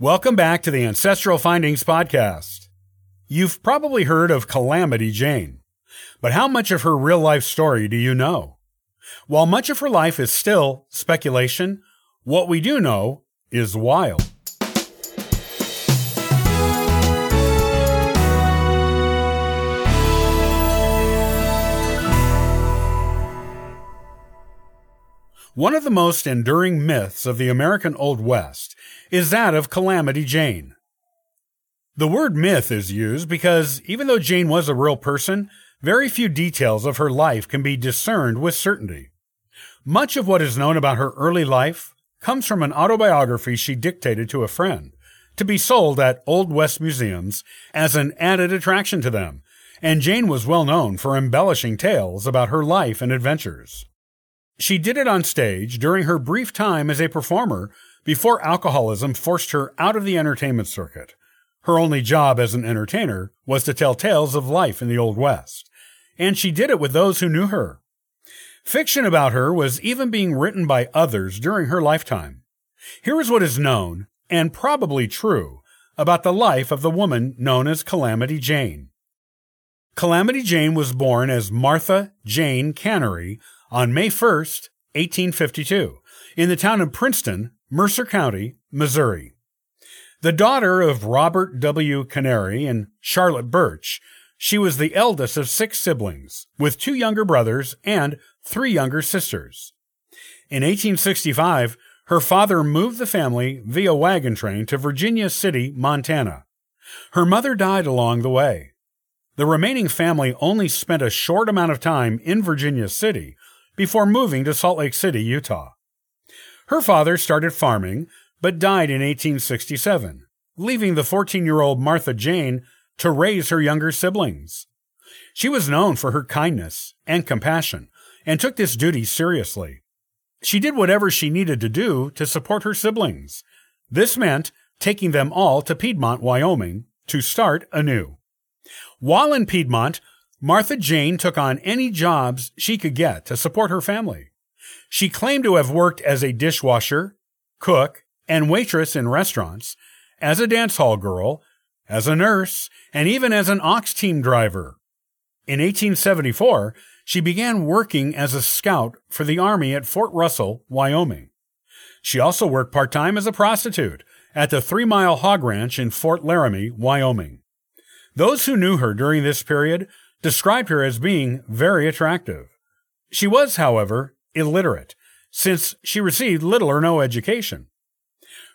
Welcome back to the Ancestral Findings Podcast. You've probably heard of Calamity Jane, but how much of her real life story do you know? While much of her life is still speculation, what we do know is wild. One of the most enduring myths of the American Old West is that of Calamity Jane. The word myth is used because even though Jane was a real person, very few details of her life can be discerned with certainty. Much of what is known about her early life comes from an autobiography she dictated to a friend to be sold at Old West museums as an added attraction to them, and Jane was well known for embellishing tales about her life and adventures. She did it on stage during her brief time as a performer before alcoholism forced her out of the entertainment circuit. Her only job as an entertainer was to tell tales of life in the Old West, and she did it with those who knew her. Fiction about her was even being written by others during her lifetime. Here is what is known, and probably true, about the life of the woman known as Calamity Jane. Calamity Jane was born as Martha Jane Canary on May 1st, 1852, in the town of Princeton, Mercer County, Missouri. The daughter of Robert W. Canary and Charlotte Birch, she was the eldest of six siblings, with two younger brothers and three younger sisters. In 1865, her father moved the family via wagon train to Virginia City, Montana. Her mother died along the way. The remaining family only spent a short amount of time in Virginia City before moving to Salt Lake City, Utah. Her father started farming, but died in 1867, leaving the 14 year old Martha Jane to raise her younger siblings. She was known for her kindness and compassion and took this duty seriously. She did whatever she needed to do to support her siblings. This meant taking them all to Piedmont, Wyoming to start anew. While in Piedmont, Martha Jane took on any jobs she could get to support her family. She claimed to have worked as a dishwasher, cook, and waitress in restaurants, as a dance hall girl, as a nurse, and even as an ox team driver. In 1874, she began working as a scout for the Army at Fort Russell, Wyoming. She also worked part time as a prostitute at the Three Mile Hog Ranch in Fort Laramie, Wyoming. Those who knew her during this period described her as being very attractive. She was, however, illiterate, since she received little or no education.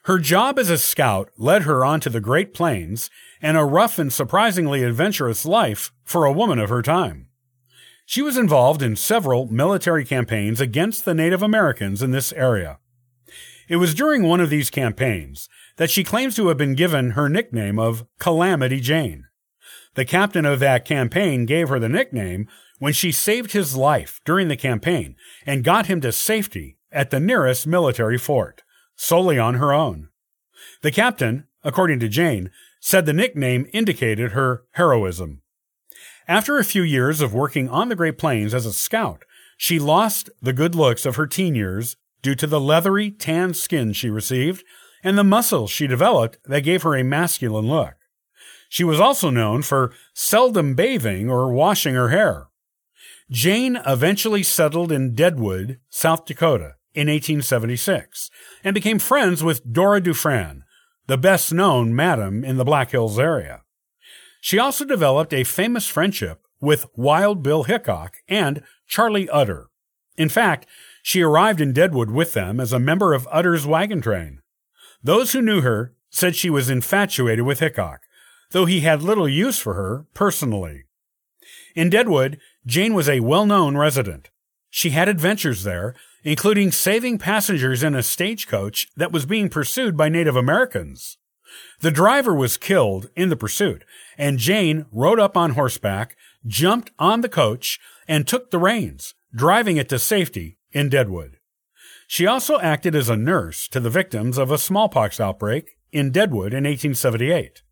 Her job as a scout led her onto the Great Plains and a rough and surprisingly adventurous life for a woman of her time. She was involved in several military campaigns against the Native Americans in this area. It was during one of these campaigns that she claims to have been given her nickname of Calamity Jane. The captain of that campaign gave her the nickname when she saved his life during the campaign and got him to safety at the nearest military fort, solely on her own. The captain, according to Jane, said the nickname indicated her heroism. After a few years of working on the Great Plains as a scout, she lost the good looks of her teen years due to the leathery, tan skin she received and the muscles she developed that gave her a masculine look. She was also known for seldom bathing or washing her hair. Jane eventually settled in Deadwood, South Dakota in 1876 and became friends with Dora Dufran, the best known madam in the Black Hills area. She also developed a famous friendship with Wild Bill Hickok and Charlie Utter. In fact, she arrived in Deadwood with them as a member of Utter's wagon train. Those who knew her said she was infatuated with Hickok, though he had little use for her personally. In Deadwood, Jane was a well known resident. She had adventures there, including saving passengers in a stagecoach that was being pursued by Native Americans. The driver was killed in the pursuit, and Jane rode up on horseback, jumped on the coach, and took the reins, driving it to safety in Deadwood. She also acted as a nurse to the victims of a smallpox outbreak in Deadwood in 1878.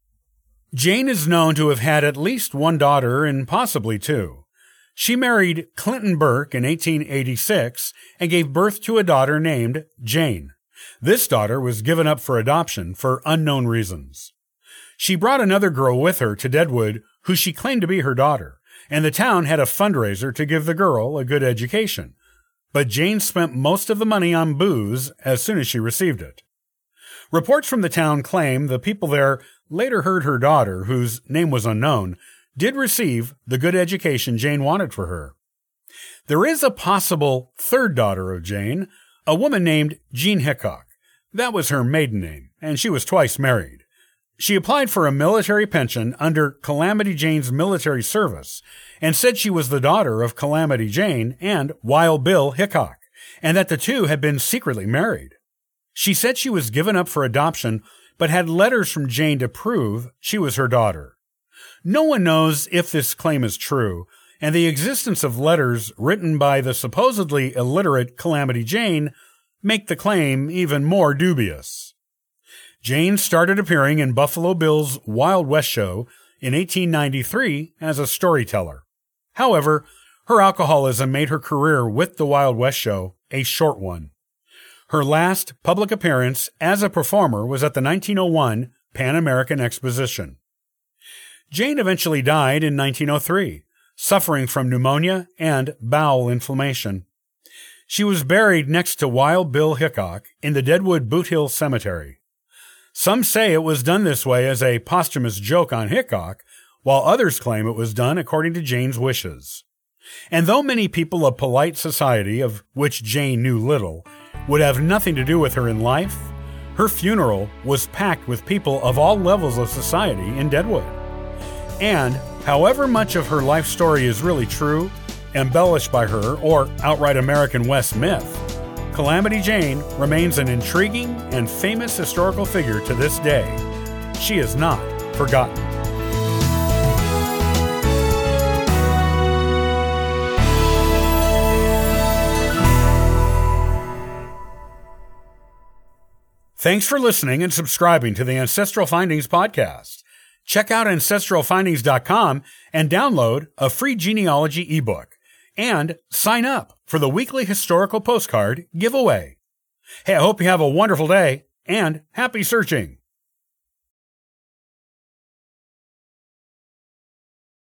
Jane is known to have had at least one daughter and possibly two. She married Clinton Burke in 1886 and gave birth to a daughter named Jane. This daughter was given up for adoption for unknown reasons. She brought another girl with her to Deadwood who she claimed to be her daughter, and the town had a fundraiser to give the girl a good education. But Jane spent most of the money on booze as soon as she received it. Reports from the town claim the people there later heard her daughter, whose name was unknown, did receive the good education Jane wanted for her. There is a possible third daughter of Jane, a woman named Jean Hickok. That was her maiden name, and she was twice married. She applied for a military pension under Calamity Jane's military service and said she was the daughter of Calamity Jane and Wild Bill Hickok, and that the two had been secretly married. She said she was given up for adoption, but had letters from Jane to prove she was her daughter. No one knows if this claim is true, and the existence of letters written by the supposedly illiterate Calamity Jane make the claim even more dubious. Jane started appearing in Buffalo Bill's Wild West show in 1893 as a storyteller. However, her alcoholism made her career with the Wild West show a short one. Her last public appearance as a performer was at the 1901 Pan American Exposition. Jane eventually died in 1903, suffering from pneumonia and bowel inflammation. She was buried next to Wild Bill Hickok in the Deadwood Boot Hill Cemetery. Some say it was done this way as a posthumous joke on Hickok, while others claim it was done according to Jane's wishes. And though many people of polite society, of which Jane knew little, would have nothing to do with her in life, her funeral was packed with people of all levels of society in Deadwood. And, however much of her life story is really true, embellished by her, or outright American West myth, Calamity Jane remains an intriguing and famous historical figure to this day. She is not forgotten. Thanks for listening and subscribing to the Ancestral Findings podcast. Check out ancestralfindings.com and download a free genealogy ebook and sign up for the weekly historical postcard giveaway. Hey, I hope you have a wonderful day and happy searching.